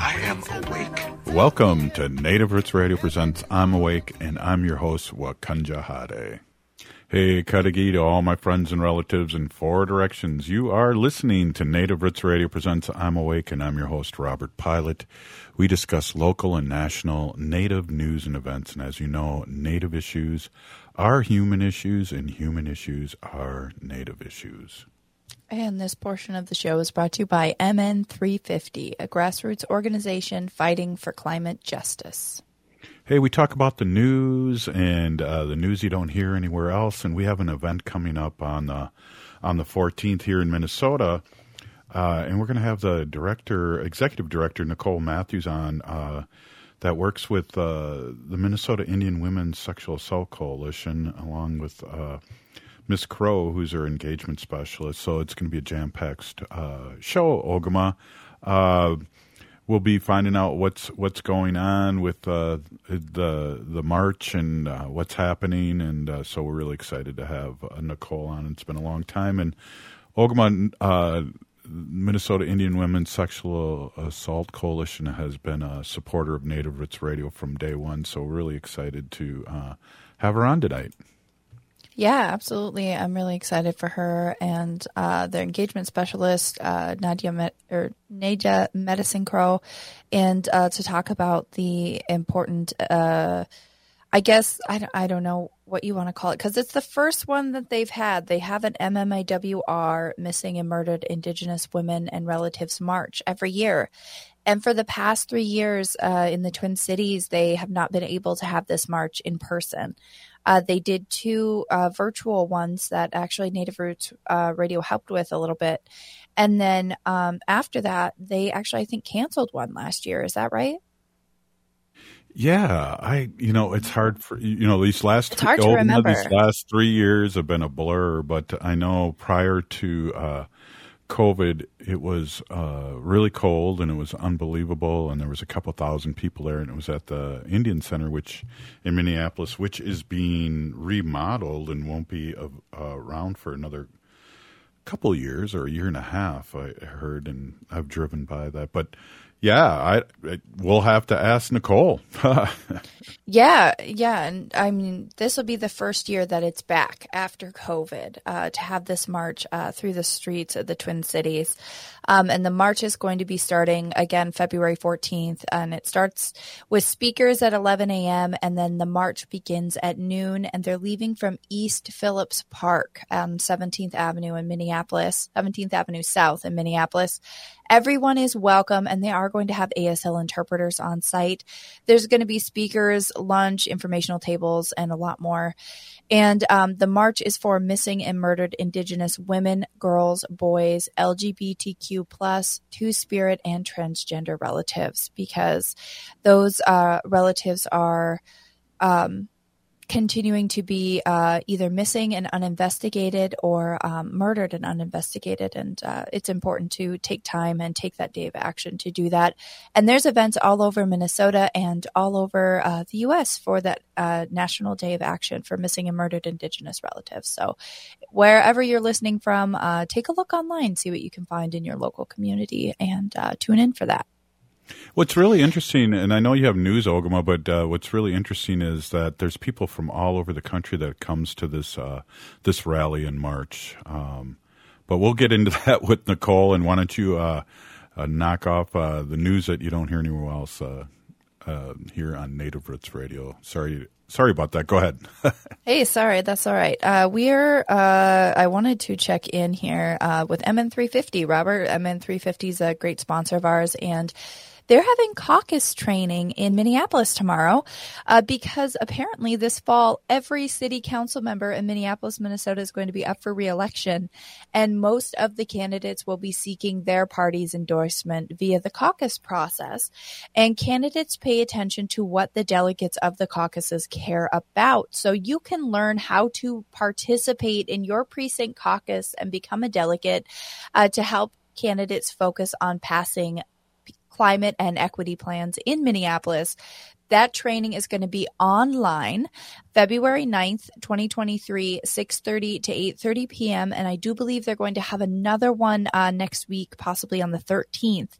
I am awake. Welcome to Native Roots Radio presents I'm Awake, and I'm your host, Wakanja Hade. Hey, Kadagi to all my friends and relatives in four directions. You are listening to Native Roots Radio presents I'm Awake, and I'm your host, Robert Pilot. We discuss local and national Native news and events, and as you know, Native issues are human issues, and human issues are Native issues. And this portion of the show is brought to you by MN350, a grassroots organization fighting for climate justice. Hey, we talk about the news and uh, the news you don't hear anywhere else, and we have an event coming up on the on the 14th here in Minnesota, uh, and we're going to have the director, executive director Nicole Matthews on uh, that works with uh, the Minnesota Indian Women's Sexual Assault Coalition, along with uh, Miss Crow, who's our engagement specialist. So it's going to be a jam packed uh, show, Ogimaa. Uh, we'll be finding out what's what's going on with uh, the the march and uh, what's happening, and uh, so we're really excited to have uh, Nicole on. It's been a long time, and Ogimaa. Minnesota Indian Women's Sexual Assault Coalition has been a supporter of Native Roots Radio from day one, so really excited to have her on tonight. Yeah, absolutely. I'm really excited for her and uh, their engagement specialist, uh, Nadia or Nadia Medicine Crow, and uh, to talk about the important. Uh, I guess I don't, I don't know what you want to call it because it's the first one that they've had. They have an MMIWR Missing and Murdered Indigenous Women and Relatives March every year. And for the past three years uh, in the Twin Cities, they have not been able to have this march in person. Uh, they did two uh, virtual ones that actually Native Roots uh, Radio helped with a little bit. And then um, after that, they actually, I think, canceled one last year. Is that right? Yeah, I you know it's hard for you know these last it's hard to remember. these last three years have been a blur, but I know prior to uh, COVID, it was uh, really cold and it was unbelievable. And there was a couple thousand people there, and it was at the Indian Center, which in Minneapolis, which is being remodeled and won't be uh, around for another couple years or a year and a half. I heard, and I've driven by that, but yeah, I, I we'll have to ask Nicole. yeah, yeah, and I mean, this will be the first year that it's back after COVID uh, to have this march uh, through the streets of the Twin Cities, um, and the march is going to be starting again February fourteenth, and it starts with speakers at eleven a.m. and then the march begins at noon, and they're leaving from East Phillips Park, on um, Avenue in Minneapolis, Seventeenth Avenue South in Minneapolis, Everyone is welcome, and they are going to have ASL interpreters on site. There's going to be speakers, lunch, informational tables, and a lot more. And um, the march is for missing and murdered Indigenous women, girls, boys, LGBTQ plus, Two Spirit, and transgender relatives, because those uh, relatives are. Um, continuing to be uh, either missing and uninvestigated or um, murdered and uninvestigated. And uh, it's important to take time and take that day of action to do that. And there's events all over Minnesota and all over uh, the U.S. for that uh, National Day of Action for Missing and Murdered Indigenous Relatives. So wherever you're listening from, uh, take a look online, see what you can find in your local community, and uh, tune in for that. What's really interesting, and I know you have news, Ogimaa, but uh, what's really interesting is that there's people from all over the country that comes to this uh, this rally in March. Um, but we'll get into that with Nicole. And why don't you uh, uh knock off uh, the news that you don't hear anywhere else uh, here on Native Roots Radio? Sorry, sorry about that. Go ahead. hey, sorry, that's all right. Uh, we're. Uh, I wanted to check in here uh, with MN350. Robert, MN350 is a great sponsor of ours, and they're having caucus training in Minneapolis tomorrow uh, because apparently this fall every city council member in Minneapolis, Minnesota is going to be up for reelection, and most of the candidates will be seeking their party's endorsement via the caucus process. And candidates pay attention to what the delegates of the caucuses care about. So you can learn how to participate in your precinct caucus and become a delegate uh, to help candidates focus on passing climate and equity plans in Minneapolis. That training is going to be online February 9th, 2023, 6.30 to 8.30 p.m. And I do believe they're going to have another one uh, next week, possibly on the 13th.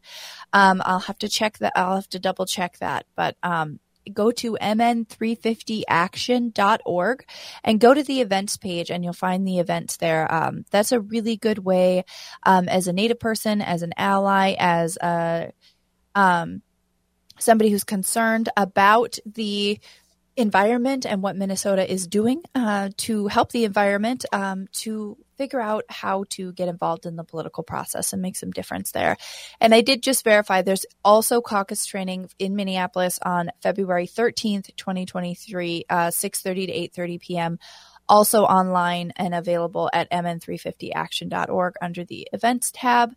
Um, I'll have to check that. I'll have to double check that. But um, go to mn350action.org and go to the events page and you'll find the events there. Um, that's a really good way um, as a Native person, as an ally, as a um, somebody who's concerned about the environment and what Minnesota is doing uh, to help the environment um, to figure out how to get involved in the political process and make some difference there. And I did just verify there's also caucus training in Minneapolis on February 13th, 2023, uh, 6.30 to 8.30 p.m also online and available at mn350action.org under the events tab.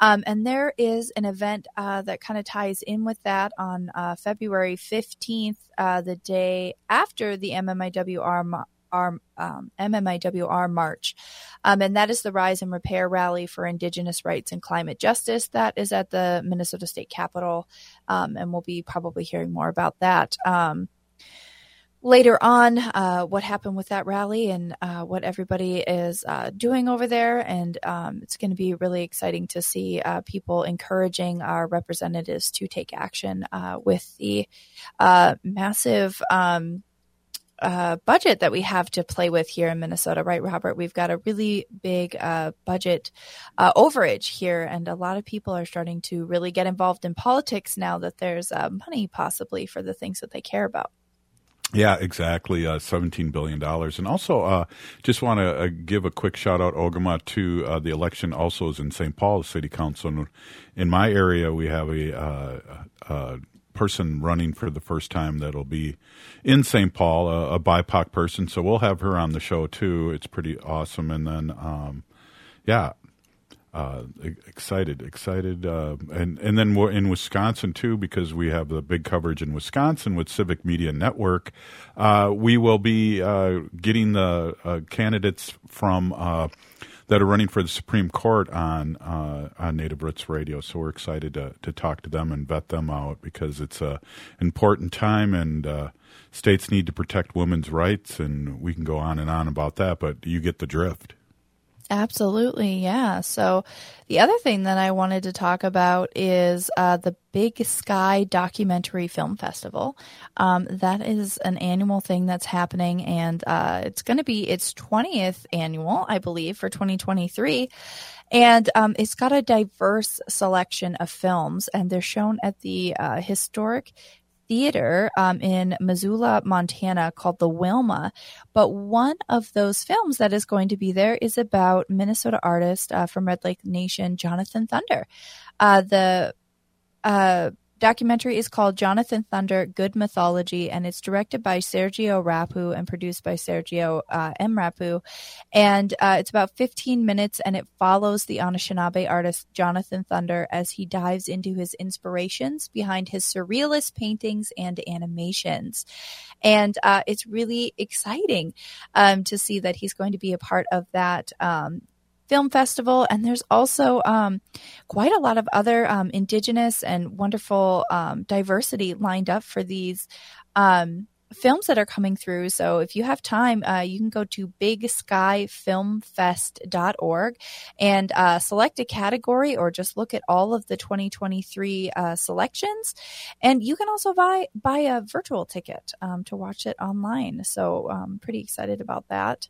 Um, and there is an event uh, that kind of ties in with that on uh, February 15th, uh, the day after the MMIWR. Our, um, MMIWR March. Um, and that is the Rise and Repair Rally for Indigenous Rights and Climate Justice. That is at the Minnesota State Capitol. Um, and we'll be probably hearing more about that. Um, later on uh, what happened with that rally and uh, what everybody is uh, doing over there. And um, it's going to be really exciting to see uh, people encouraging our representatives to take action uh, with the uh, massive. Um, budget that we have to play with here in Minnesota, right, Robert? We've got a really big budget overage here, and a lot of people are starting to really get involved in politics now that there's money possibly for the things that they care about. Yeah, exactly. Uh, $17 billion. And also, uh, just want to uh, give a quick shout out, Ogimaa, to uh, the election also is in St. Paul City Council. In my area, we have a, uh, a person running for the first time that'll be in St. Paul, a, a, BIPOC person. So we'll have her on the show too. It's pretty awesome. And then, um, yeah, uh, excited, excited, uh, and and then we're in Wisconsin too because we have the big coverage in Wisconsin with Civic Media Network. Uh, we will be uh, getting the uh, candidates from that are running for the Supreme Court on on Native Roots Radio. So we're excited to to talk to them and vet them out because it's a important time and. States need to protect women's rights, and we can go on and on about that, but you get the drift. Absolutely, yeah. So, the other thing that I wanted to talk about is uh, the Big Sky Documentary Film Festival. Um, that is an annual thing that's happening, and uh, it's going to be its 20th annual, I believe, for 2023. And um, it's got a diverse selection of films, and they're shown at the uh, historic theater um, in Missoula, Montana called the Wilma. But one of those films that is going to be there is about Minnesota artist uh, from Red Lake Nation, Jonathan Thunder. Uh, the uh, documentary is called Jonathan Thunder Good Mythology, and it's directed by Sergio Rapu and produced by Sergio uh, M. Rapu. And uh, it's about 15 minutes, and it follows the Anishinaabe artist Jonathan Thunder as he dives into his inspirations behind his surrealist paintings and animations. And uh, it's really exciting um, to see that he's going to be a part of that um, Film Festival, and there's also um, quite a lot of other um, Indigenous and wonderful um, diversity lined up for these um, films that are coming through. So if you have time, uh, you can go to bigskyfilmfest.org and uh, select a category or just look at all of the 2023 uh, selections. And you can also buy, buy a virtual ticket um, to watch it online. So I'm pretty excited about that.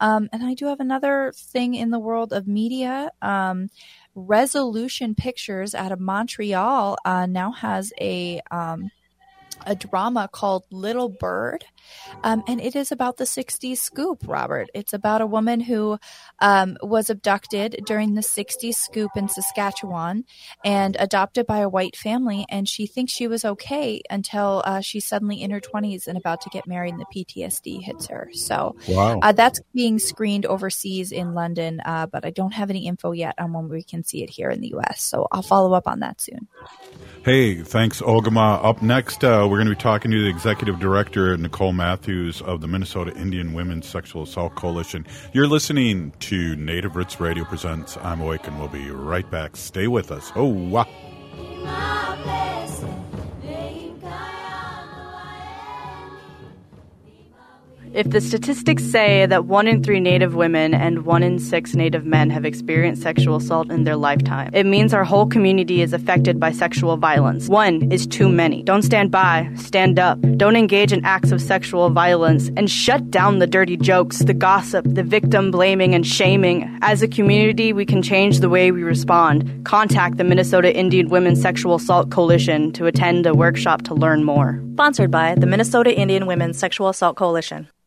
Um, and I do have another thing in the world of media. Um, Resolution Pictures out of Montreal uh, now has a um, a drama called Little Bird. Um, and it is about the 60s scoop, Robert. It's about a woman who um, was abducted during the 60s scoop in Saskatchewan and adopted by a white family. And she thinks she was okay until uh, she's suddenly in her 20s and about to get married, and the PTSD hits her. So Wow. uh, that's being screened overseas in London, uh, but I don't have any info yet on when we can see it here in the US. So I'll follow up on that soon. Hey, thanks, Ogimaa. Up next, uh, we're going to be talking to the executive director, Nicole Matthews of the Minnesota Indian Women's Sexual Assault Coalition. You're listening to Native Roots Radio Presents I'm Awake, and we'll be right back. Stay with us. Oh, wow. If the statistics say that one in three Native women and one in six Native men have experienced sexual assault in their lifetime, it means our whole community is affected by sexual violence. One is too many. Don't stand by, stand up. Don't engage in acts of sexual violence and shut down the dirty jokes, the gossip, the victim blaming and shaming. As a community, we can change the way we respond. Contact the Minnesota Indian Women's Sexual Assault Coalition to attend a workshop to learn more. Sponsored by the Minnesota Indian Women's Sexual Assault Coalition.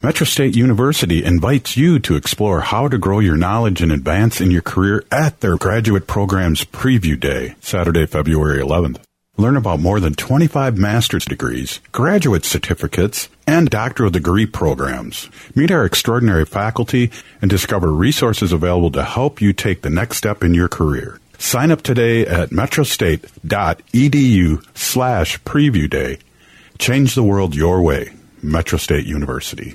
Metro State University invites you to explore how to grow your knowledge and advance in your career at their graduate program's preview day, Saturday, February 11th. Learn about more than 25 master's degrees, graduate certificates, and doctoral degree programs. Meet our extraordinary faculty and discover resources available to help you take the next step in your career. Sign up today at metrostate.edu slash preview day. Change the world your way. Metro State University.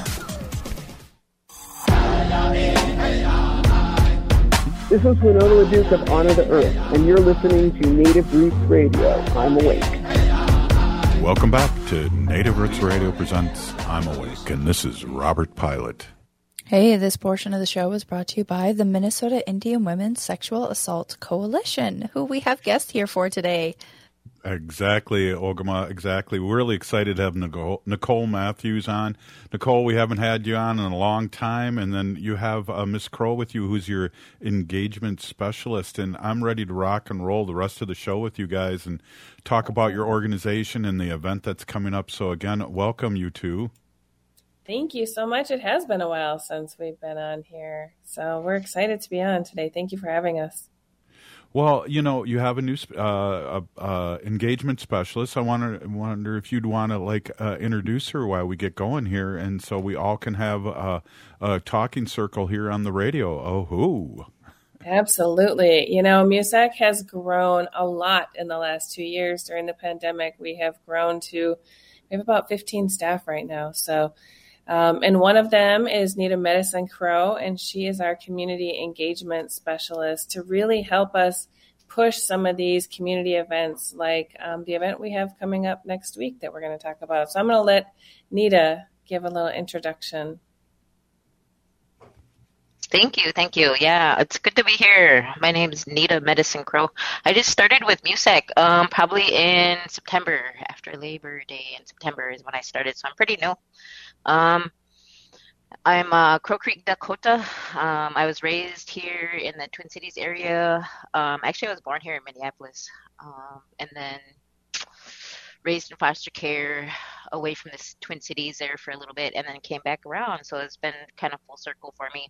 This is Winona LaDuke of Honor the Earth, and you're listening to Native Roots Radio. I'm awake. Welcome back to Native Roots Radio Presents I'm Awake, and this is Robert Pilot. Hey, this portion of the show is brought to you by the Minnesota Indian Women's Sexual Assault Coalition, who we have guests here for today. Exactly, Ogimaa. Exactly. We're really excited to have Nicole, Nicole Matthews on. Nicole, we haven't had you on in a long time, and then you have uh, Miss Crow with you, who's your engagement specialist. And I'm ready to rock and roll the rest of the show with you guys and talk about your organization and the event that's coming up. So again, welcome you two. Thank you so much. It has been a while since we've been on here, so we're excited to be on today. Thank you for having us. Well, you know, you have a new uh, uh, engagement specialist. I wonder, wonder if you'd want to like uh, introduce her while we get going here, and so we all can have a, a talking circle here on the radio. Oh, who? Absolutely. You know, MIWSAC has grown a lot in the last two years during the pandemic. We have grown to, we have about 15 staff right now. So, um, and one of them is Nita Medicine Crow, and she is our community engagement specialist to really help us push some of these community events, like um, the event we have coming up next week that we're going to talk about. So I'm going to let Nita give a little introduction. Thank you, thank you. Yeah, it's good to be here. My name is Nita Medicine Crow. I just started with MIWSAC um, probably in September, after Labor Day in September is when I started, so I'm pretty new. Um, I'm uh, Crow Creek, Dakota. Um, I was raised here in the Twin Cities area. Um, actually, I was born here in Minneapolis, um, and then raised in foster care away from the Twin Cities there for a little bit, and then came back around. So it's been kind of full circle for me.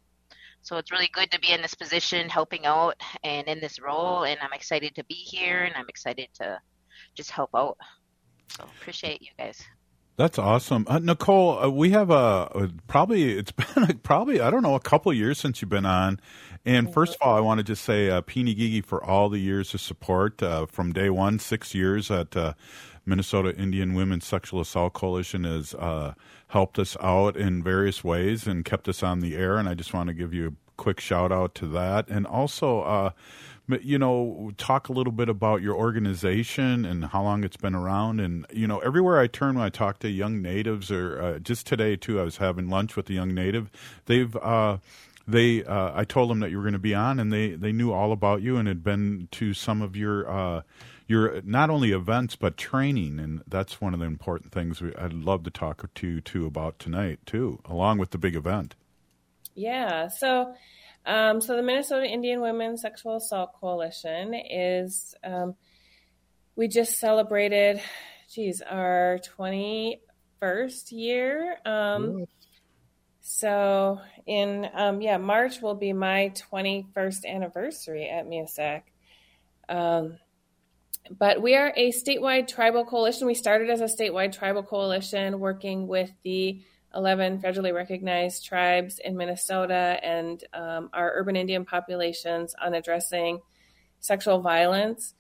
So it's really good to be in this position, helping out, and in this role. And I'm excited to be here, and I'm excited to just help out. So appreciate you guys. That's awesome, uh, Nicole. Uh, we have a, probably it's been a, probably I don't know a couple years since you've been on. And first of all, I want to just say uh, Peeny Gigi for all the years of support uh, from day one, six years at uh, Minnesota Indian Women's Sexual Assault Coalition has uh, helped us out in various ways and kept us on the air. And I just want to give you a quick shout out to that. And also, uh, you know, talk a little bit about your organization and how long it's been around. And, you know, everywhere I turn when I talk to young natives, or uh, just today, too, I was having lunch with a young native. They've, uh, they, uh, I told them that you were going to be on, and they, they knew all about you and had been to some of your, uh, your not only events but training, and that's one of the important things we, I'd love to talk to you too about tonight too, along with the big event. Yeah. So, um, so the Minnesota Indian Women Sexual Assault Coalition is, um, we just celebrated, geez, our 21st year. Um, so in, um, yeah, March will be my 21st anniversary at MIWSAC. Um, but we are a statewide tribal coalition. We started as a statewide tribal coalition working with the 11 federally recognized tribes in Minnesota and um, our urban Indian populations on addressing sexual violence.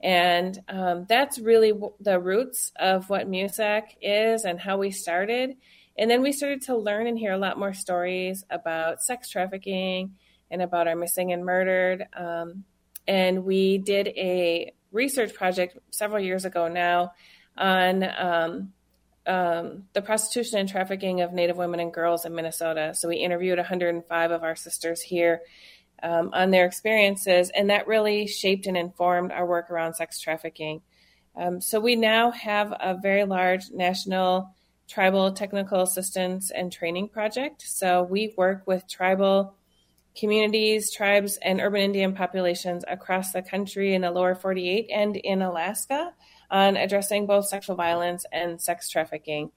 And um, that's really the roots of what MIWSAC is and how we started. And then we started to learn and hear a lot more stories about sex trafficking and about our missing and murdered. Um, and we did a research project several years ago now on um, the prostitution and trafficking of Native women and girls in Minnesota. So we interviewed 105 of our sisters here um, on their experiences, and that really shaped and informed our work around sex trafficking. Um, so we now have a very large national tribal technical assistance and training project. So we work with tribal communities, tribes, and urban Indian populations across the country in the lower 48 and in Alaska on addressing both sexual violence and sex trafficking.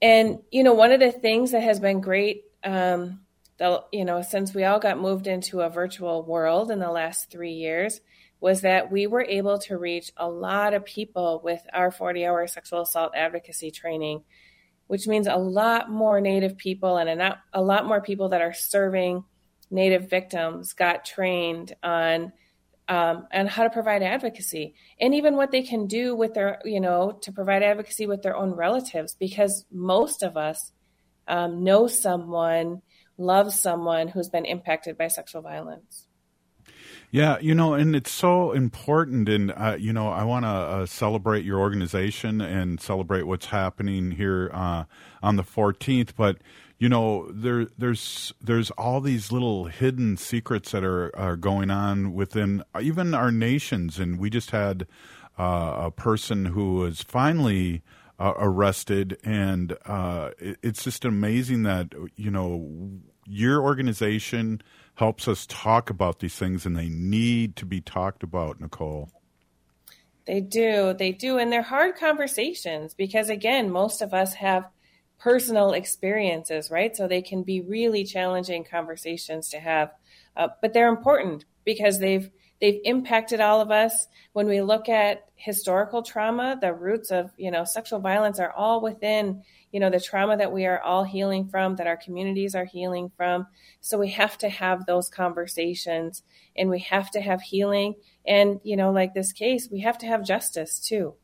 And, you know, one of the things that has been great, um, the, you know, since we all got moved into a virtual world in the last three years, was that we were able to reach a lot of people with our 40 hour sexual assault advocacy training, which means a lot more Native people and a, a lot more people that are serving Native victims got trained on um, and how to provide advocacy and even what they can do with their, you know, to provide advocacy with their own relatives because most of us um, know someone, love someone who's been impacted by sexual violence. Yeah, you know, and it's so important. And, uh, you know, I want to uh, celebrate your organization and celebrate what's happening here uh, on the 14th. But, you know there there's there's all these little hidden secrets that are are going on within even our nations. And we just had uh, a person who was finally uh, arrested. And uh, it, it's just amazing that you know your organization helps us talk about these things and they need to be talked about Nicole. They do. They do. And they're hard conversations because again most of us have personal experiences, right? So they can be really challenging conversations to have, uh, but they're important because they've they've impacted all of us. When we look at historical trauma, the roots of you know sexual violence are all within you know the trauma that we are all healing from, that our communities are healing from. So we have to have those conversations, and we have to have healing. And you know, like this case, we have to have justice too.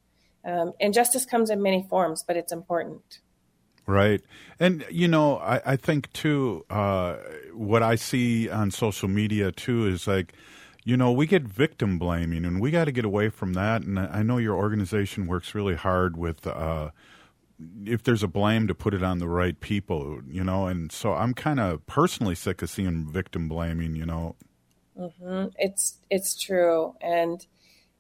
Um, and justice comes in many forms, but it's important. Right. And, you know, I, I think, too, uh, what I see on social media, too, is like, you know, we get victim blaming, and we got to get away from that. And I know your organization works really hard with, uh, if there's a blame, to put it on the right people, you know. And so I'm kind of personally sick of seeing victim blaming, you know. Mm-hmm. It's it's true, and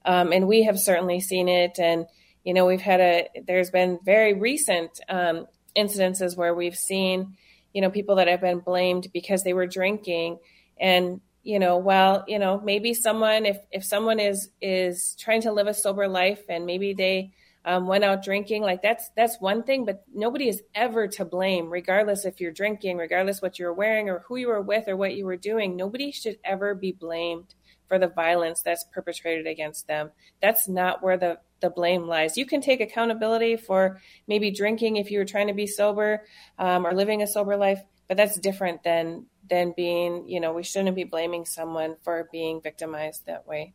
um, and we have certainly seen it, and you know, we've had a there's been very recent um, incidences where we've seen, you know, people that have been blamed because they were drinking. And you know well you know maybe someone if if someone is is trying to live a sober life and maybe they um, went out drinking like that's that's one thing but nobody is ever to blame regardless if you're drinking regardless what you're wearing or who you were with or what you were doing. Nobody should ever be blamed for the violence that's perpetrated against them. That's not where the the blame lies. You can take accountability for maybe drinking if you were trying to be sober um, or living a sober life, but that's different than than being. You know, we shouldn't be blaming someone for being victimized that way.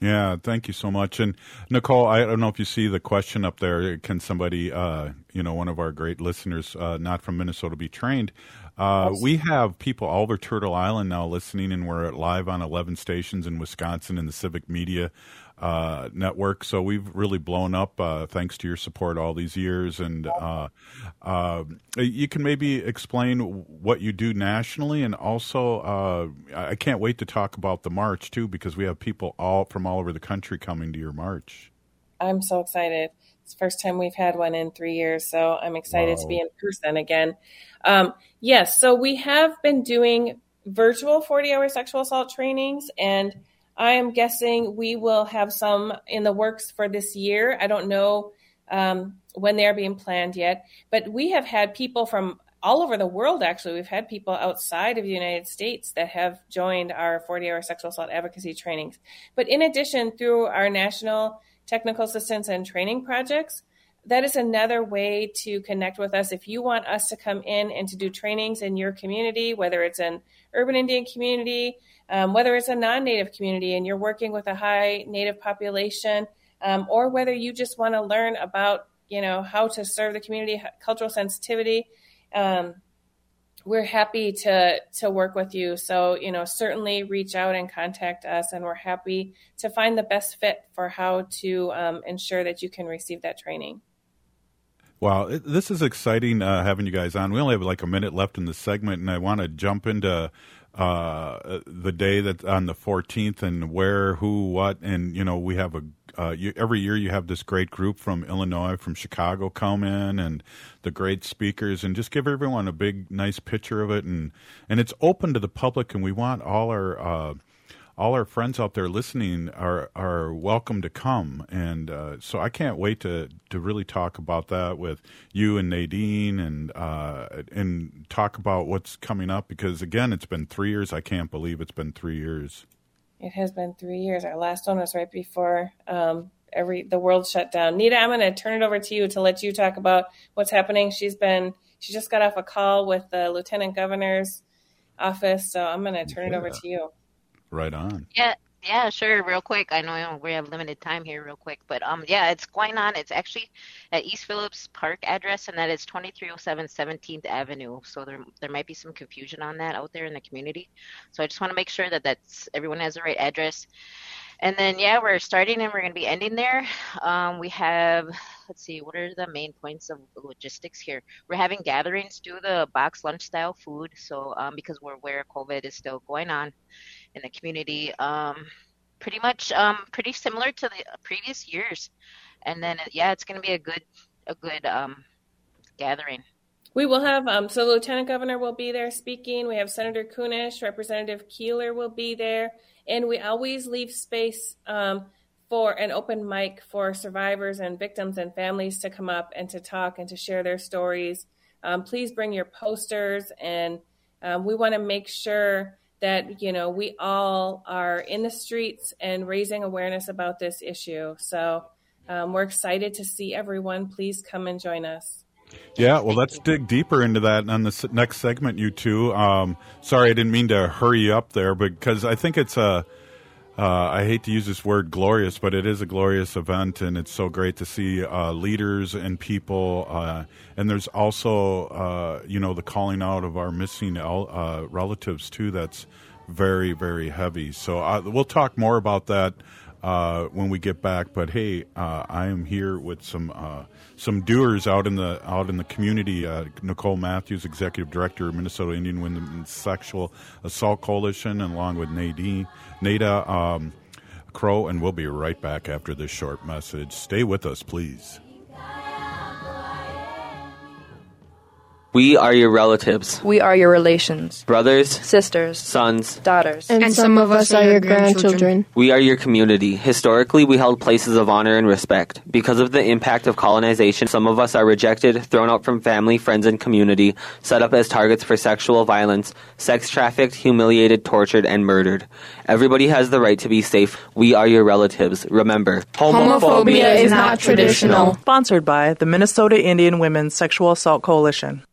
Yeah, thank you so much. And Nicole, I don't know if you see the question up there. Can somebody, uh, you know, one of our great listeners, uh, not from Minnesota, be trained? Uh, we have people all over Turtle Island now listening, and we're live on 11 stations in Wisconsin in the civic media uh, network. So we've really blown up uh, thanks to your support all these years. And uh, uh, you can maybe explain what you do nationally, and also uh, I can't wait to talk about the march too, because we have people all from all over the country coming to your march. I'm so excited. It's the first time we've had one in three years, so I'm excited wow. to be in person again. Um, yes, so we have been doing virtual 40 hour sexual assault trainings and I am guessing we will have some in the works for this year. I don't know um, when they're being planned yet, but we have had people from all over the world, actually. We've had people outside of the United States that have joined our 40 hour sexual assault advocacy trainings. But in addition, through our national technical assistance and training projects, that is another way to connect with us. If you want us to come in and to do trainings in your community, whether it's an urban Indian community, um, whether it's a non native community and you're working with a high native population, um, or whether you just want to learn about you know how to serve the community cultural sensitivity um, we're happy to to work with you so you know certainly reach out and contact us and we're happy to find the best fit for how to um, ensure that you can receive that training Wow, this is exciting uh, having you guys on. We only have like a minute left in the segment, and I want to jump into uh, the day that on the 14th and where, who, what, and you know we have a uh, you, every year you have this great group from Illinois, from Chicago come in, and the great speakers, and just give everyone a big, nice picture of it, and and it's open to the public, and we want all our uh, all our friends out there listening are are welcome to come, and uh, so I can't wait to to really talk about that with you and Nadine, and uh, and talk about what's coming up because again, it's been three years. I can't believe it's been three years. It has been three years. Our last one was right before um, every the world shut down. Nita, I'm going to turn it over to you to let you talk about what's happening. She's been she just got off a call with the lieutenant governor's office, so I'm going to turn yeah. it over to you. Right on. Yeah, yeah, sure. Real quick, I know we have limited time here. Real quick, but um, yeah, it's going on. It's actually at East Phillips Park address, and that is 2307 17th Avenue. So there there might be some confusion on that out there in the community. So I just want to make sure that that's everyone has the right address. And then yeah, we're starting and we're going to be ending there. Um, we have let's see, what are the main points of logistics here? We're having gatherings, do the box lunch style food. So um, because we're where COVID is still going on in the community. Um, pretty much um, pretty similar to the previous years. And then yeah, it's going to be a good a good um, gathering. We will have um, so Lieutenant Governor will be there speaking. We have Senator Kunesh, Representative Keeler will be there, and we always leave space um, for an open mic for survivors and victims and families to come up and to talk and to share their stories. Um, please bring your posters, and um, we want to make sure that you know we all are in the streets and raising awareness about this issue. So um, we're excited to see everyone. Please come and join us. Yeah, well, let's dig deeper into that on the next segment, you two. Um, sorry, I didn't mean to hurry up there, because I think it's a. Uh, I hate to use this word glorious, but it is a glorious event, and it's so great to see uh, leaders and people. Uh, and there's also, uh, you know, the calling out of our missing uh, relatives too. That's very, very heavy. So uh, we'll talk more about that Uh, when we get back. But hey, uh, I am here with some uh, some doers out in the out in the community. Nicole Matthews, executive director of Minnesota Indian Women's Sexual Assault Coalition, and along with Nadine. Nada um, Crow, and we'll be right back after this short message. Stay with us, please. We are your relatives, We are your relations, brothers, sisters, sons. daughters. And, some of us are your grandchildren. We are your community. Historically, we held places of honor and respect. Because of the impact of colonization, some of us are rejected, thrown out from family, friends, and community, set up as targets for sexual violence, sex trafficked, humiliated, tortured, and murdered. Everybody has the right to be safe. We are your relatives. Remember, Homophobia is not traditional. Sponsored by the Minnesota Indian Women's Sexual Assault Coalition.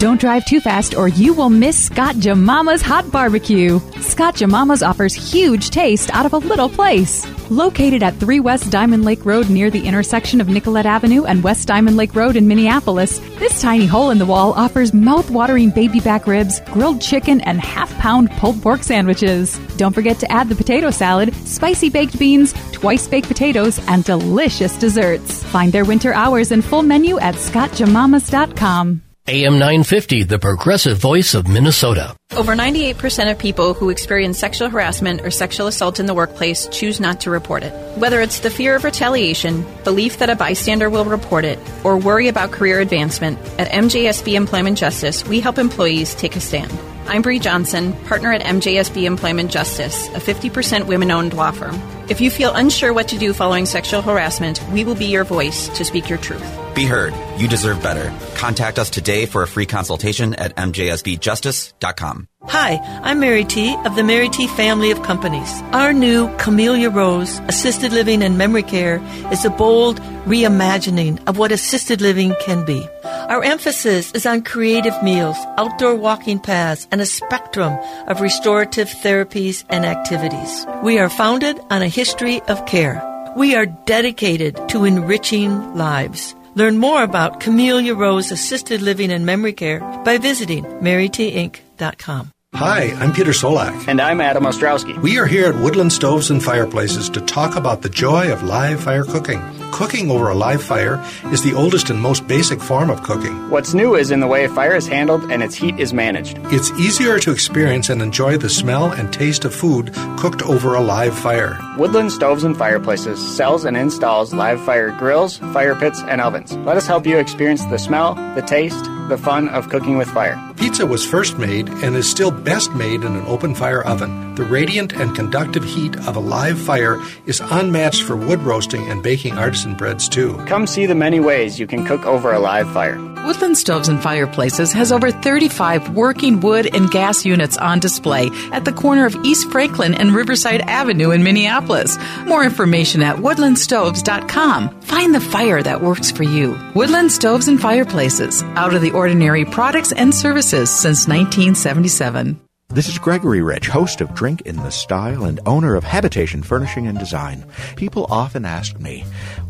Don't drive too fast or you will miss Scott Jamama's Hot Barbecue. Scott Jamama's offers huge taste out of a little place. Located at 3 West Diamond Lake Road near the intersection of Nicollet Avenue and West Diamond Lake Road in Minneapolis, this tiny hole in the wall offers mouth-watering baby back ribs, grilled chicken, and half-pound pulled pork sandwiches. Don't forget to add the potato salad, spicy baked beans, twice baked potatoes, and delicious desserts. Find their winter hours and full menu at scottjamamas.com. AM 950, the progressive voice of Minnesota. Over 98% of people who experience sexual harassment or sexual assault in the workplace choose not to report it. Whether it's the fear of retaliation, belief that a bystander will report it, or worry about career advancement, at MJSB Employment Justice, we help employees take a stand. I'm Bree Johnson, partner at MJSB Employment Justice, a 50% women owned law firm. If you feel unsure what to do following sexual harassment, we will be your voice to speak your truth. Be heard. You deserve better. Contact us today for a free consultation at mjsbjustice.com. Hi, I'm Mary T. of the Mary T. family of companies. Our new Camellia Rose Assisted Living and Memory Care is a bold reimagining of what assisted living can be. Our emphasis is on creative meals, outdoor walking paths, and a spectrum of restorative therapies and activities. We are founded on a history of care. We are dedicated to enriching lives. Learn more about Camellia Rose Assisted Living and Memory Care by visiting marytinc.com. Hi, I'm Peter Solak. And I'm Adam Ostrowski. We are here at Woodland Stoves and Fireplaces to talk about the joy of live fire cooking. Cooking over a live fire is the oldest and most basic form of cooking. What's new is in the way fire is handled and its heat is managed. It's easier to experience and enjoy the smell and taste of food cooked over a live fire. Woodland Stoves and Fireplaces sells and installs live fire grills, fire pits, and ovens. Let us help you experience the smell, the taste, the fun of cooking with fire. Pizza was first made and is still best made in an open fire oven. The radiant and conductive heat of a live fire is unmatched for wood roasting and baking artisan breads too. Come see the many ways you can cook over a live fire. Woodland Stoves and Fireplaces has over 35 working wood and gas units on display at the corner of East Franklin and Riverside Avenue in Minneapolis. More information at woodlandstoves.com. Find the fire that works for you. Woodland Stoves and Fireplaces, out of the ordinary products and services since 1977. This is Gregory Rich, host of Drink in the Style and owner of Habitation Furnishing and Design. People often ask me,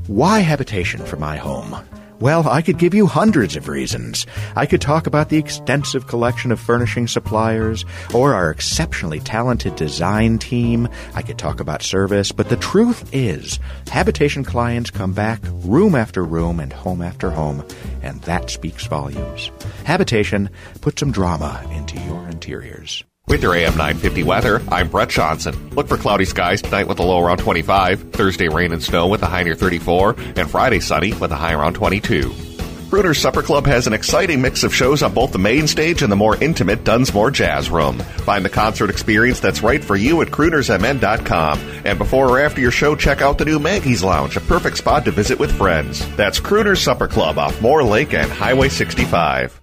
why habitation for my home? Well, I could give you hundreds of reasons. I could talk about the extensive collection of furnishing suppliers or our exceptionally talented design team. I could talk about service, but the truth is, habitation clients come back room after room and home after home, and that speaks volumes. Habitation put some drama into your interiors. With your AM 950 weather, I'm Brett Johnson. Look for cloudy skies tonight with a low around 25, Thursday rain and snow with a high near 34, and Friday sunny with a high around 22. Crooner's Supper Club has an exciting mix of shows on both the main stage and the more intimate Dunsmore Jazz Room. Find the concert experience that's right for you at croonersmn.com. And before or after your show, check out the new Maggie's Lounge, a perfect spot to visit with friends. That's Crooner's Supper Club off Moore Lake and Highway 65.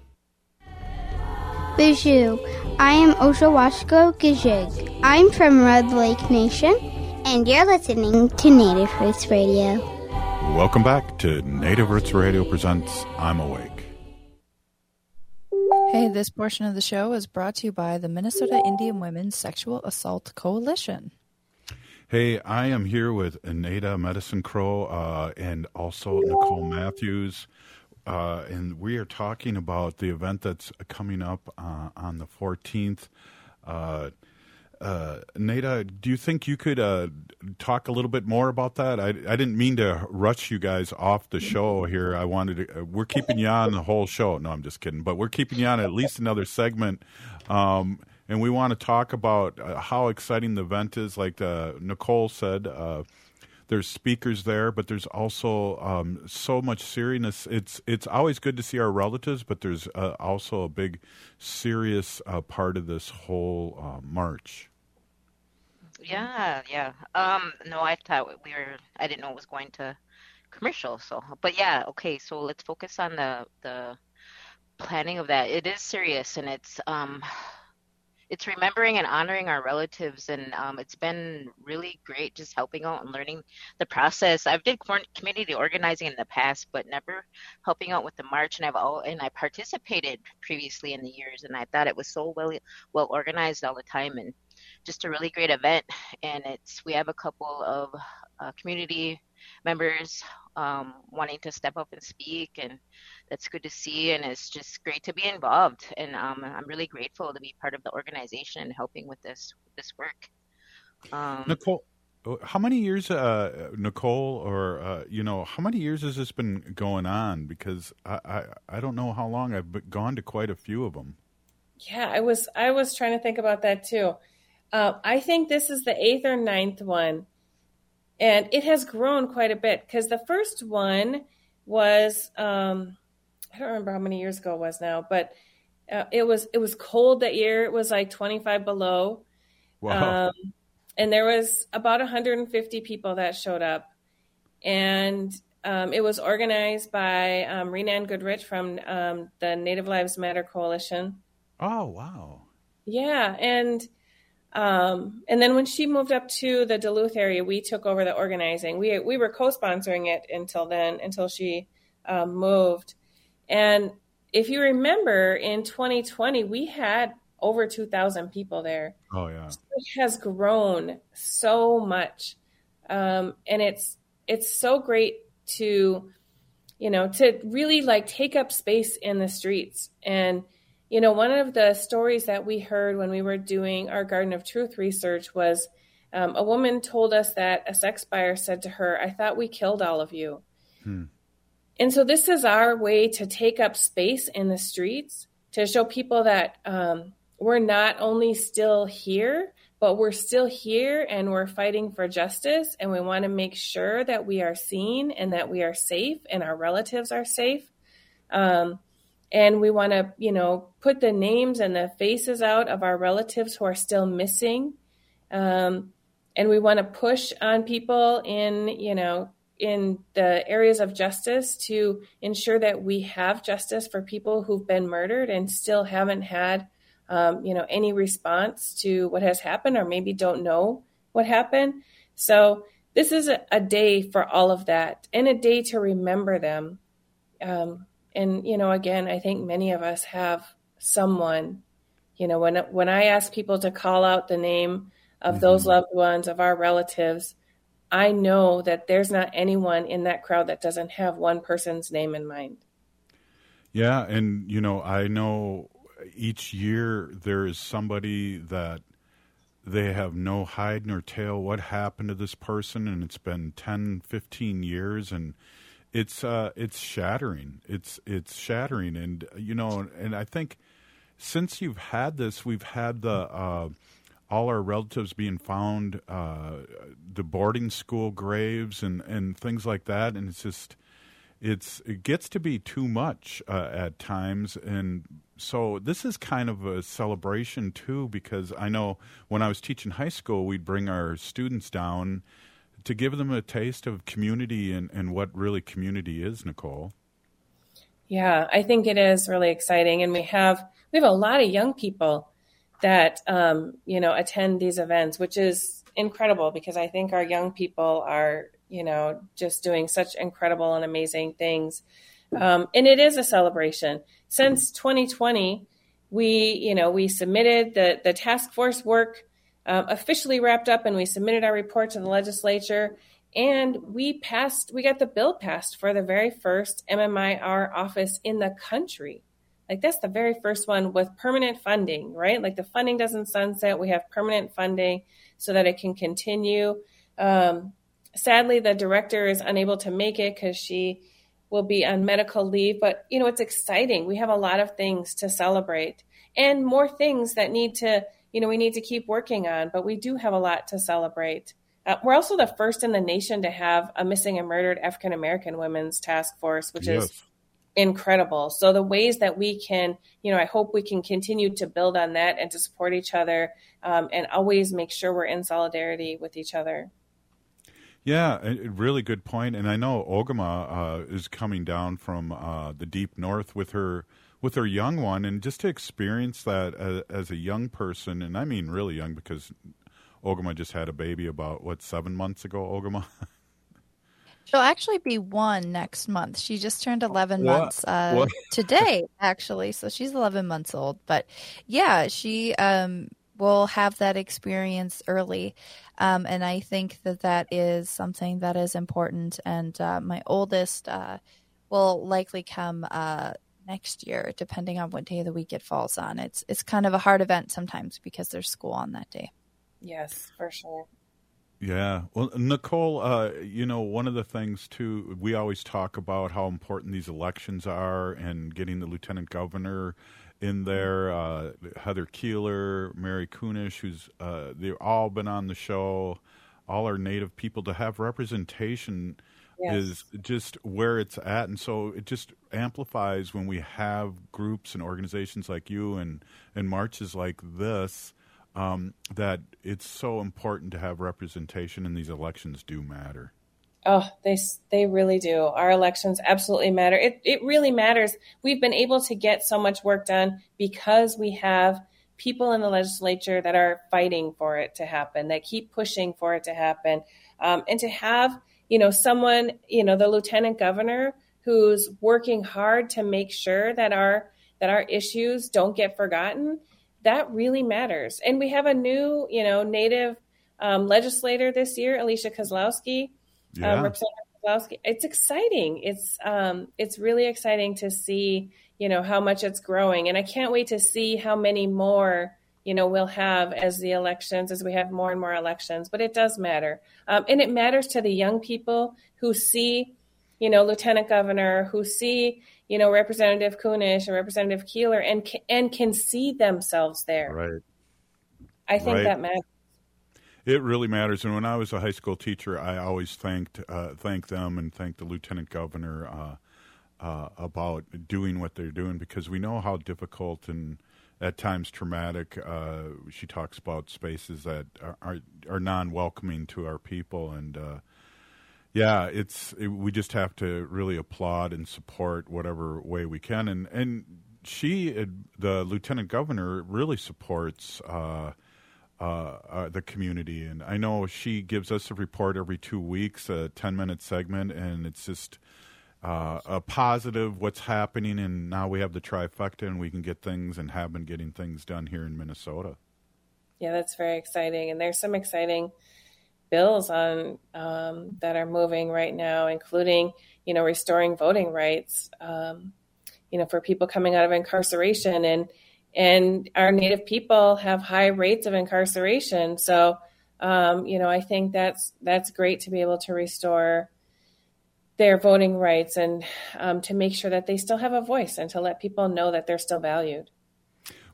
Bijou. I am Oshawashko Gijig. I'm from Red Lake Nation, and you're listening to Native Roots Radio. Welcome back to Native Roots Radio presents I'm Awake. Hey, this portion of the show is brought to you by the Minnesota Indian Women's Sexual Assault Coalition. Hey, I am here with Anita Medicine Crow uh, and also Nicole Matthews. Uh, and we are talking about the event that's coming up uh, on the 14th. Uh, uh, Nada, do you think you could uh, talk a little bit more about that? I, I didn't mean to rush you guys off the show here. I wanted to, uh, we're keeping you on the whole show. No, I'm just kidding. But we're keeping you on at least another segment. Um, and we want to talk about how exciting the event is. Like Nicole said, there's speakers there, but there's also um, so much seriousness. It's it's always good to see our relatives, but there's uh, also a big serious uh, part of this whole uh, march. Yeah, yeah. Um, no, I thought we were. I didn't know it was going to commercial. So, but yeah, okay. So let's focus on the the planning of that. It is serious, and it's um, it's remembering and honoring our relatives, and um, it's been really great just helping out and learning the process. I've did community organizing in the past, but never helping out with the march, and I've all and I participated previously in the years, and I thought it was so well well organized all the time, and just a really great event. And it's we have a couple of uh, community members um, wanting to step up and speak, and that's good to see. And it's just great to be involved. And um, I'm really grateful to be part of the organization and helping with this this work. Um, Nicole, how many years, uh, Nicole, or uh, you know, how many years has this been going on? Because I, I, I don't know how long. I've gone to quite a few of them. Yeah, I was I was trying to think about that too. Uh, I think this is the eighth or ninth one. And it has grown quite a bit because the first one was, um, I don't remember how many years ago it was now, but uh, it was it was cold that year. It was like 25 below. Wow. Um, and there was about 150 people that showed up. And um, it was organized by um, Rene Ann Goodrich from um, the Native Lives Matter Coalition. Oh, wow. Yeah. And um, and then when she moved up to the Duluth area, we took over the organizing. We we were co-sponsoring it until then, until she um, moved. And if you remember, in 2020, we had over 2,000 people there. Oh yeah, so it has grown so much, um, and it's it's so great to, you know, to really like take up space in the streets and you know, one of the stories that we heard when we were doing our Garden of Truth research was um, a woman told us that a sex buyer said to her, I thought we killed all of you. Hmm. And so this is our way to take up space in the streets to show people that um, we're not only still here, but we're still here and we're fighting for justice. And we want to make sure that we are seen and that we are safe and our relatives are safe. Um, and we want to you know put the names and the faces out of our relatives who are still missing um, and we want to push on people in you know in the areas of justice to ensure that we have justice for people who've been murdered and still haven't had um, you know any response to what has happened or maybe don't know what happened so this is a, a day for all of that and a day to remember them um, and you know again i think many of us have someone you know when when i ask people to call out the name of mm-hmm. those loved ones of our relatives i know that there's not anyone in that crowd that doesn't have one person's name in mind yeah and you know i know each year there is somebody that they have no hide nor tail what happened to this person and it's been 10 15 years and it's uh, it's shattering. It's it's shattering, and you know, and I think since you've had this, we've had the uh, all our relatives being found, uh, the boarding school graves, and and things like that, and it's just it's it gets to be too much uh, at times, and so this is kind of a celebration too, because I know when I was teaching high school, we'd bring our students down to give them a taste of community and, and what really community is, Nicole. Yeah, I think it is really exciting, and we have we have a lot of young people that um, you know attend these events, which is incredible because I think our young people are you know just doing such incredible and amazing things, um, and it is a celebration. Since 2020, we you know we submitted the the task force work um, officially wrapped up and we submitted our report to the legislature. And we passed we got the bill passed for the very first mmir office in the country like that's the very first one with permanent funding right? Like the funding doesn't sunset. We have permanent funding so that it can continue. Um, sadly the director is unable to make it because she will be on medical leave. But you know it's exciting. We have a lot of things to celebrate and more things that need to you know we need to keep working on. But we do have a lot to celebrate. Uh, we're also the first in the nation to have a missing and murdered African American women's task force, which Yes. is incredible. So the ways that we can, you know, I hope we can continue to build on that and to support each other um, and always make sure we're in solidarity with each other. Yeah, a really good point. And I know Ogimaa uh, is coming down from uh, the deep north with her with her young one, and just to experience that as, as a young person, and I mean really young because Ogimaa just had a baby about what seven months ago. Ogimaa. She'll actually be one next month. She just turned 11 What? months uh, today, actually. So she's 11 months old. But yeah, she um, will have that experience early. Um, and I think that that is something that is important. And uh, my oldest uh, will likely come uh, next year, depending on what day of the week it falls on. It's, it's kind of a hard event sometimes because there's school on that day. Yes, for sure. Yeah. Well, Nicole, uh, you know, one of the things too, we always talk about how important these elections are and getting the lieutenant governor in there, uh, Heather Keeler, Mary Kunesh, who's, uh, they've all been on the show, all our native people to have representation Yes. is just where it's at. And so it just amplifies when we have groups and organizations like you and, and marches like this um, that it's so important to have representation, and these elections do matter. Oh, they they really do. Our elections absolutely matter. It it really matters. We've been able to get so much work done because we have people in the legislature that are fighting for it to happen, that keep pushing for it to happen, um, and to have you know someone you know the lieutenant governor who's working hard to make sure that our that our issues don't get forgotten. That really matters. And we have a new you know native um, legislator this year, Alicia Kozlowski Yeah. um, Representative Kozlowski. It's exciting. It's um, it's really exciting to see you know how much it's growing, and I can't wait to see how many more you know we'll have as the elections as we have more and more elections. But it does matter, um, and it matters to the young people who see you know Lieutenant Governor, who see you know Representative Kunesh and Representative Keeler, and and can see themselves there. Right. I think Right. that matters. It really matters. And when I was a high school teacher, I always thanked uh, thanked them and thanked the lieutenant governor uh, uh, about doing what they're doing because we know how difficult and at times traumatic. Uh, she talks about spaces that are are, are non welcoming to our people, and uh, yeah, it's it, we just have to really applaud and support whatever way we can. And and she, the lieutenant governor, really supports. Uh, uh, uh, the community. And I know she gives us a report every two weeks, a 10 minute segment, and it's just uh, a positive what's happening. And now we have the trifecta and we can get things and have been getting things done here in Minnesota. Yeah, that's very exciting. And there's some exciting bills on um, that are moving right now, including you know restoring voting rights, um, you know, for people coming out of incarceration and and our native people have high rates of incarceration. So um, you know, I think that's that's great to be able to restore their voting rights and um, to make sure that they still have a voice and to let people know that they're still valued.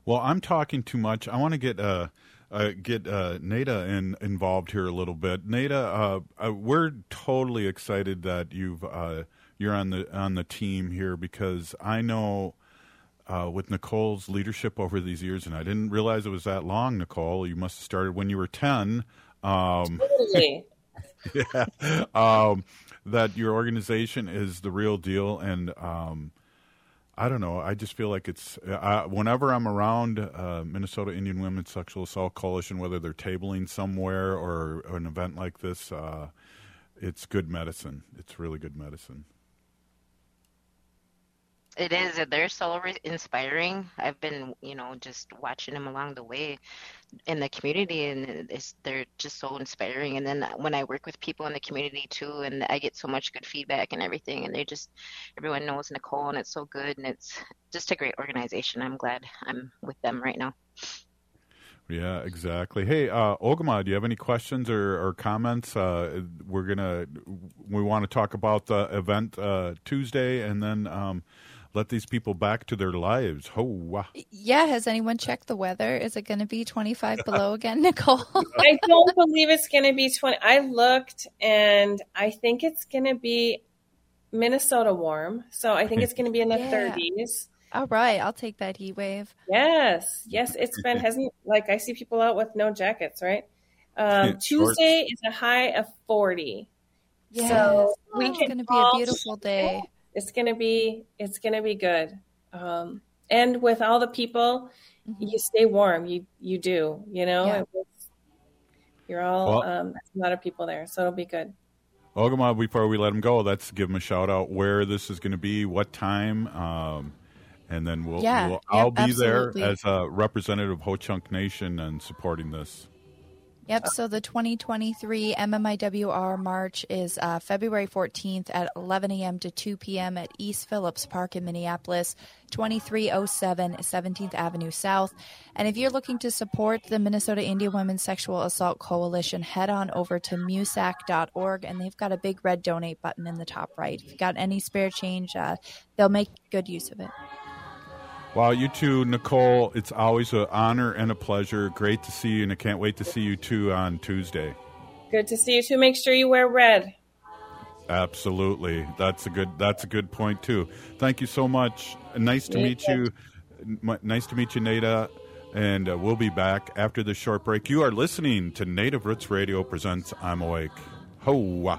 Well, I'm talking too much. I want to get uh, uh, get uh, Nada in, involved here a little bit. Nada, uh, uh, we're totally excited that you've uh, you're on the on the team here because I know uh, with Nicole's leadership over these years, and I didn't realize it was that long. Nicole, you must have started when you were ten. Um, Totally. yeah, um, that your organization is the real deal, and um, I don't know. I just feel like it's uh, whenever I'm around uh, Minnesota Indian Women's Sexual Assault Coalition, whether they're tabling somewhere or, or an event like this, uh, it's good medicine. It's really good medicine. It is. They're so re- inspiring. I've been, you know, just watching them along the way in the community, and it's, they're just so inspiring. And then when I work with people in the community too, and I get so much good feedback and everything, and they just, everyone knows Nicole, and it's so good, and it's just a great organization. I'm glad I'm with them right now. Yeah, exactly. Hey, uh, Ogimaa, do you have any questions or, or comments? Uh, we're gonna we want to talk about the event uh, Tuesday, and then um, let these people back to their lives. Oh, wow. Yeah, has anyone checked the weather? Is it going to be 25 below again, Nicole? I don't believe it's going to be 20. I looked and I think it's going to be Minnesota warm. So I think it's going to be in the Yeah. 30s. All right, I'll take that heat wave. Yes, yes, it's been hasn't like I see people out with no jackets, right? Um, Tuesday is a high of forty. Yes. So Oh, we it's gonna be a beautiful day. It's gonna be it's gonna be good. Um, and with all the people, you stay warm. You you do. You know, Yeah. Was- you're all Well- um, a lot of people there, so it'll be good. Ogimaa, before we let them go, let's give them a shout out where this is going to be, what time, um, and then we'll, Yeah, we'll I'll be absolutely. there as a representative of Ho Chunk Nation and supporting this. Yep. So the 2023 MMIWR March is uh, February 14th at 11 a.m. to 2 p.m. at East Phillips Park in Minneapolis, 2307 17th Avenue South. And if you're looking to support the Minnesota Indian Women's Sexual Assault Coalition, head on over to miwsac.org and they've got a big red donate button in the top right. If you've got any spare change, uh, they'll make good use of it. Wow, you too, Nicole. It's always an honor and a pleasure. Great to see you, and I can't wait to see you too on Tuesday. Good to see you too. Make sure you wear red. Absolutely, that's a good. That's a good point too. Thank you so much. Nice to meet you. Nice to meet you, Nada. And uh, we'll be back after this short break. You are listening to Native Roots Radio presents "I'm Awake." Ho!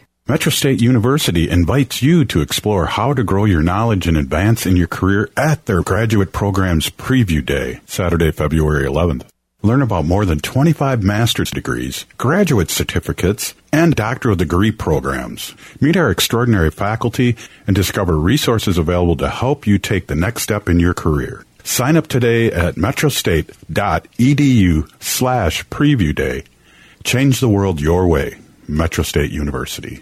Metro State University invites you to explore how to grow your knowledge and advance in your career at their graduate program's preview day, Saturday, February 11th. Learn about more than 25 master's degrees, graduate certificates, and doctoral degree programs. Meet our extraordinary faculty and discover resources available to help you take the next step in your career. Sign up today at metrostate.edu slash preview day. Change the world your way. Metro State University.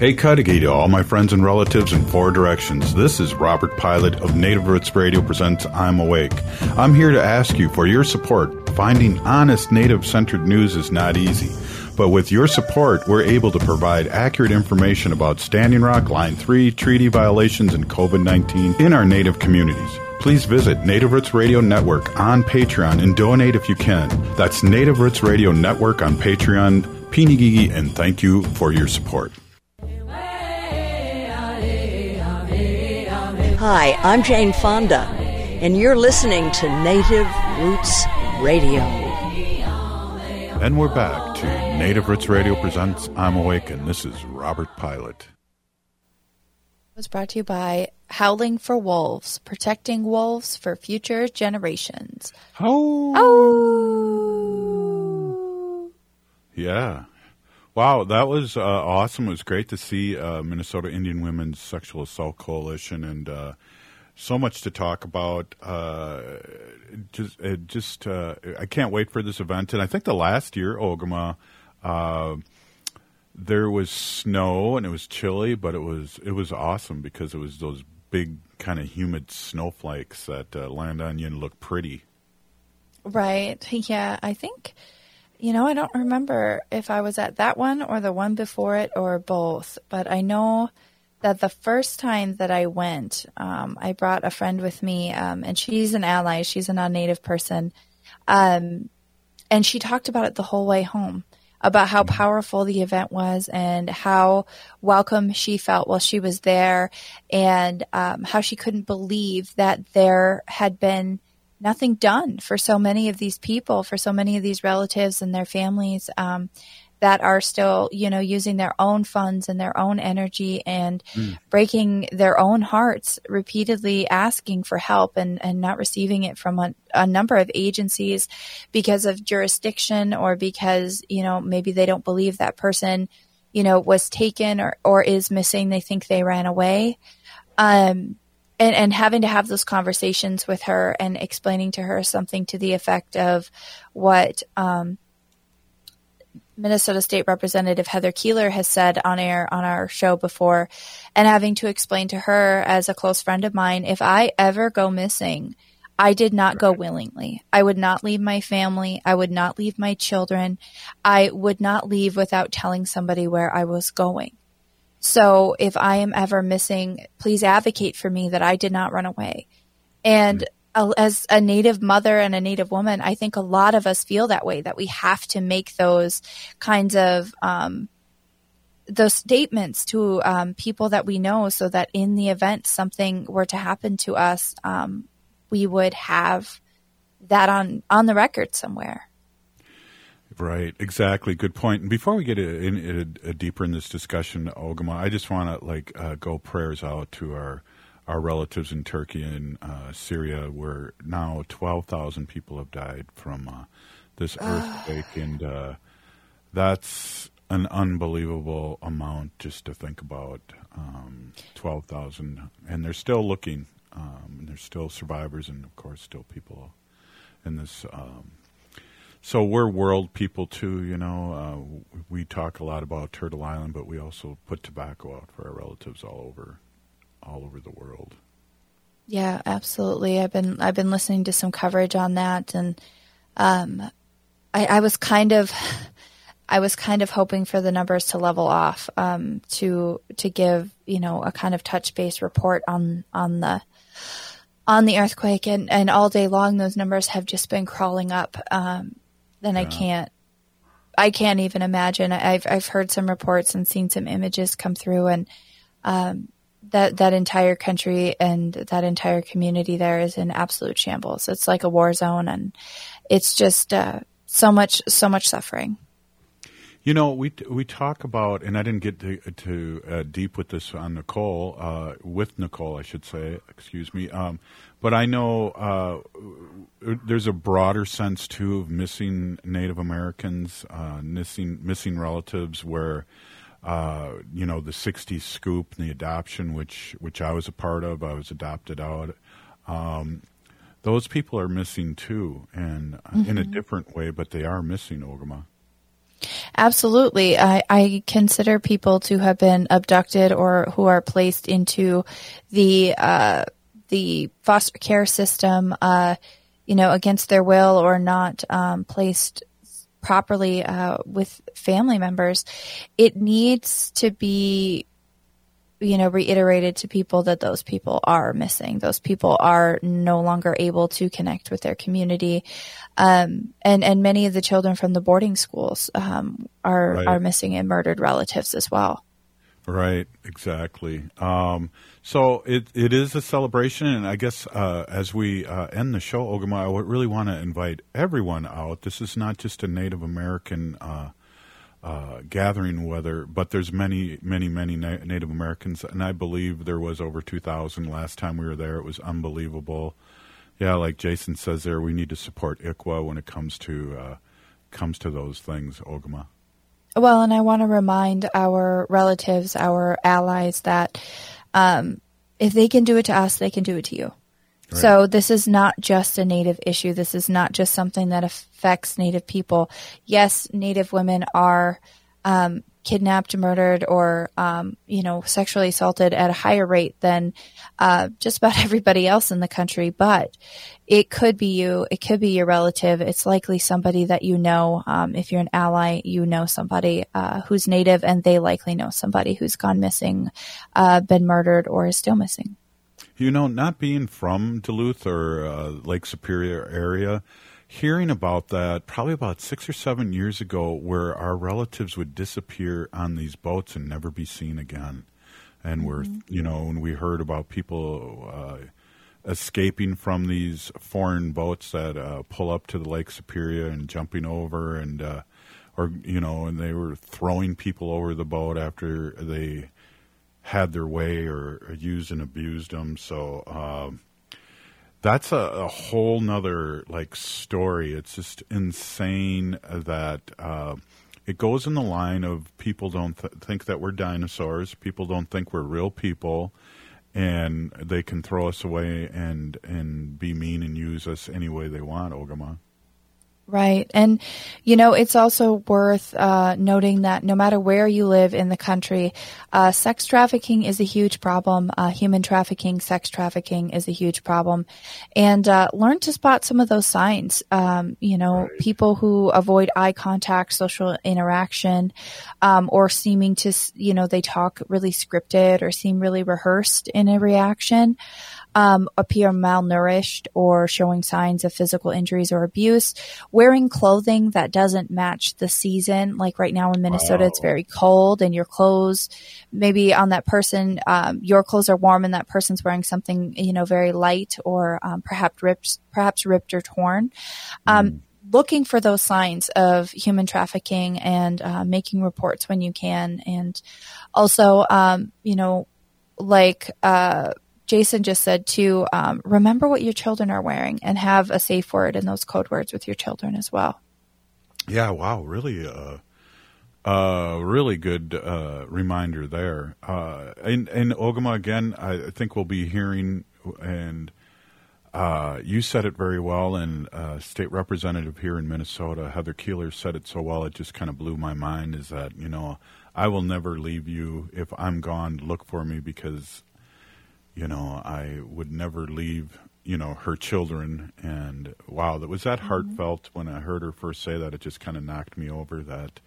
Hey, Cudahy to all my friends and relatives in four directions. This is Robert Pilot of Native Roots Radio presents I'm Awake. I'm here to ask you for your support. Finding honest Native centered news is not easy. But with your support, we're able to provide accurate information about Standing Rock, Line 3, treaty violations, and COVID 19 in our Native communities. Please visit Native Roots Radio Network on Patreon and donate if you can. That's Native Roots Radio Network on Patreon. Pinigigi, and thank you for your support. Hi, I'm Jane Fonda, and you're listening to Native Roots Radio. And we're back to Native Roots Radio presents I'm Awake, and this is Robert Pilot. was brought to you by Howling for Wolves, protecting wolves for future generations. Oh. Yeah. Wow, that was uh, awesome. It was great to see uh, Minnesota Indian Women's Sexual Assault Coalition and uh, so much to talk about. Uh, just, just uh, I can't wait for this event. And I think the last year, Ogimaa, uh, there was snow and it was chilly, but it was it was awesome because it was those big kind of humid snowflakes that land on you and look pretty. Right. Yeah, I think, you know, I don't remember if I was at that one or the one before it or both, but I know that the first time that I went, um, I brought a friend with me, um, and she's an ally. She's a non native person. Um, and she talked about it the whole way home. about how powerful the event was and how welcome she felt while she was there, and um, how she couldn't believe that there had been nothing done for so many of these people, for so many of these relatives and their families um, that are still, you know, using their own funds and their own energy and mm. breaking their own hearts, repeatedly asking for help and, and not receiving it from a, a number of agencies because of jurisdiction or because, you know, maybe they don't believe that person, you know, was taken or, or is missing. They think they ran away. Um, and, and having to have those conversations with her and explaining to her something to the effect of what um, Minnesota State Representative Heather Keeler has said on air on our show before, and having to explain to her as a close friend of mine, if I ever go missing, I did not go willingly. I would not leave my family. I would not leave my children. I would not leave without telling somebody where I was going. So if I am ever missing, please advocate for me that I did not run away. And mm-hmm. as a native mother and a native woman, I think a lot of us feel that way, that we have to make those kinds of, um, those statements to um, people that we know so that in the event something were to happen to us, um, we would have that on, on the record somewhere. Right, exactly. Good point. And before we get in, in, in deeper in this discussion, Ogimaa, I just want to like uh, go prayers out to our our relatives in Turkey and uh, Syria, where now twelve thousand people have died from uh, this earthquake, and uh, that's an unbelievable amount just to think about. Um, twelve thousand, and they're still looking. Um, there's still survivors, and of course, still people in this. Um, so we're world people too, you know. Uh, we talk a lot about Turtle Island, but we also put tobacco out for our relatives all over, all over the world. Yeah, absolutely. I've been I've been listening to some coverage on that, and um, I, I was kind of. I was kind of hoping for the numbers to level off um, to to give you know a kind of touch base report on on the on the earthquake and, and all day long those numbers have just been crawling up um, then yeah. I can't I can't even imagine. I've I've heard some reports and seen some images come through, and um, that that entire country and that entire community there is in absolute shambles. It's like a war zone, and it's just uh, so much so much suffering. You know, we we talk about, and I didn't get to, to uh, deep with this on Nicole, uh, with Nicole, I should say. Excuse me. Um, but I know uh, there's a broader sense too of missing Native Americans, uh, missing missing relatives, where uh, you know the '60s scoop and the adoption, which which I was a part of. I was adopted out. Um, those people are missing too, and mm-hmm. in a mm-hmm. different way, but they are missing Ogimaa. Absolutely. I, I, consider people to have been abducted or who are placed into the uh, the foster care system, uh, you know, against their will or not um, placed properly uh, with family members, it needs to be, you know, reiterated to people that those people are missing. Those people are no longer able to connect with their community, um, and and many of the children from the boarding schools um, are right. are missing and murdered relatives as well. Right, exactly. Um, so it it is a celebration, and I guess uh, as we uh, end the show, Ogimaa, I would really want to invite everyone out. This is not just a Native American uh, uh gathering, weather, but there's many, many, many Na- Native Americans, and I believe there was over two thousand last time we were there. It was unbelievable. Yeah, like Jason says there, we need to support ICWA when it comes to uh, comes to those things, Ogimaa. Well, and I want to remind our relatives, our allies, that um, if they can do it to us, they can do it to you. So this is not just a Native issue. This is not just something that affects Native people. Yes, Native women are um, kidnapped, murdered, or um, you know sexually assaulted at a higher rate than uh, just about everybody else in the country. But it could be you. It could be your relative. It's likely somebody that you know. Um, if you're an ally, you know somebody uh, who's native, and they likely know somebody who's gone missing, uh, been murdered, or is still missing. You know, not being from Duluth or uh, Lake Superior area hearing about that probably about six or seven years ago, where our relatives would disappear on these boats and never be seen again. And we're, you know, when we heard about people uh, escaping from these foreign boats that uh, pull up to the Lake Superior and jumping over, and uh, or you know, and they were throwing people over the boat after they had their way or used and abused them. So. Um, that's a, a whole nother like story. It's just insane that uh, it goes in the line of people don't th- think that we're dinosaurs. People don't think we're real people, and they can throw us away and and be mean and use us any way they want. Ogimaa. Right. And, you know, it's also worth uh, noting that no matter where you live in the country, uh, sex trafficking is a huge problem. Uh, human trafficking, sex trafficking is a huge problem. And uh, learn to spot some of those signs. Um, you know, right. people who avoid eye contact, social interaction, um, or seeming to, you know, they talk really scripted or seem really rehearsed in a reaction um, appear malnourished or showing signs of physical injuries or abuse, wearing clothing that doesn't match the season. Like right now in Minnesota, wow. it's very cold, and your clothes, maybe on that person, um, your clothes are warm, and that person's wearing something you know very light or um, perhaps ripped, perhaps ripped or torn. Mm looking for those signs of human trafficking and uh, making reports when you can. And also, um, you know, like uh, Jason just said to um, remember what your children are wearing and have a safe word and those code words with your children as well. Yeah, wow, really, uh, uh, really good uh, reminder there. Uh, and, and Ogimaa, again, I think we'll be hearing, and uh, you said it very well, and uh, state representative here in Minnesota, Heather Keeler, said it so well, it just kind of blew my mind. Is that, you know, I will never leave you. If I'm gone, look for me because you know, I would never leave, you know, her children. And wow, that was that mm-hmm. heartfelt when I heard her first say that. It just kind of knocked me over. That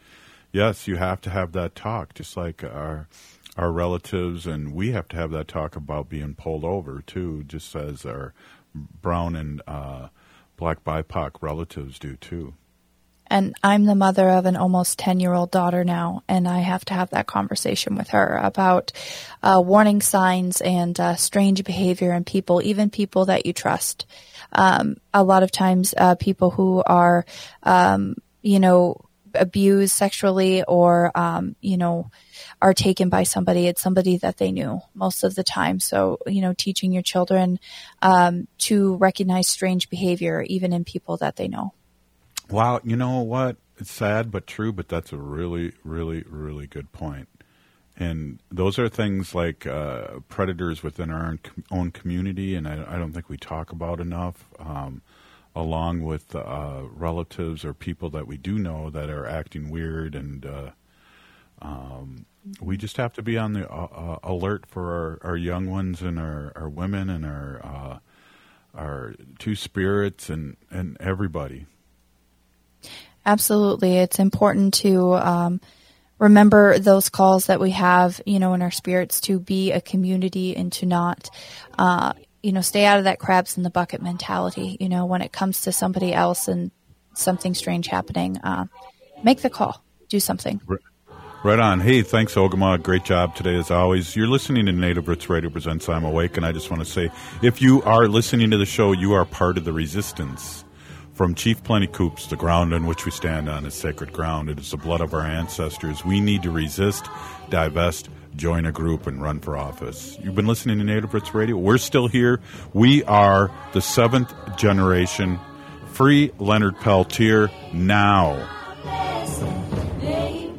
yes, you have to have that talk, just like our our relatives, and we have to have that talk about being pulled over too, just as our brown and uh, black BIPOC relatives do too. And I'm the mother of an almost 10 year old daughter now, and I have to have that conversation with her about uh, warning signs and uh, strange behavior in people, even people that you trust. Um, a lot of times, uh, people who are, um, you know, abused sexually or, um, you know, are taken by somebody, it's somebody that they knew most of the time. So, you know, teaching your children um, to recognize strange behavior, even in people that they know. Wow, you know what? It's sad but true, but that's a really, really, really good point. And those are things like uh, predators within our own, community, and I, I, don't think we talk about enough, um, along with uh, relatives or people that we do know that are acting weird. And uh, um, we just have to be on the uh, uh, alert for our, our, young ones and our, our women and our uh, our two spirits and, and everybody. Absolutely. It's important to um, remember those calls that we have, you know, in our spirits to be a community and to not, uh, you know, stay out of that crabs in the bucket mentality. You know, when it comes to somebody else and something strange happening, uh, make the call, do something. Right on. Hey, thanks, Ogimaa. Great job today, as always. You're listening to Native Roots Radio Presents I'm Awake, and I just want to say if you are listening to the show, you are part of the resistance. From Chief Plenty Coups, the ground on which we stand on is sacred ground. It is the blood of our ancestors. We need to resist, divest, join a group, and run for office. You've been listening to Native Roots Radio. We're still here. We are the seventh generation. Free Leonard Peltier now.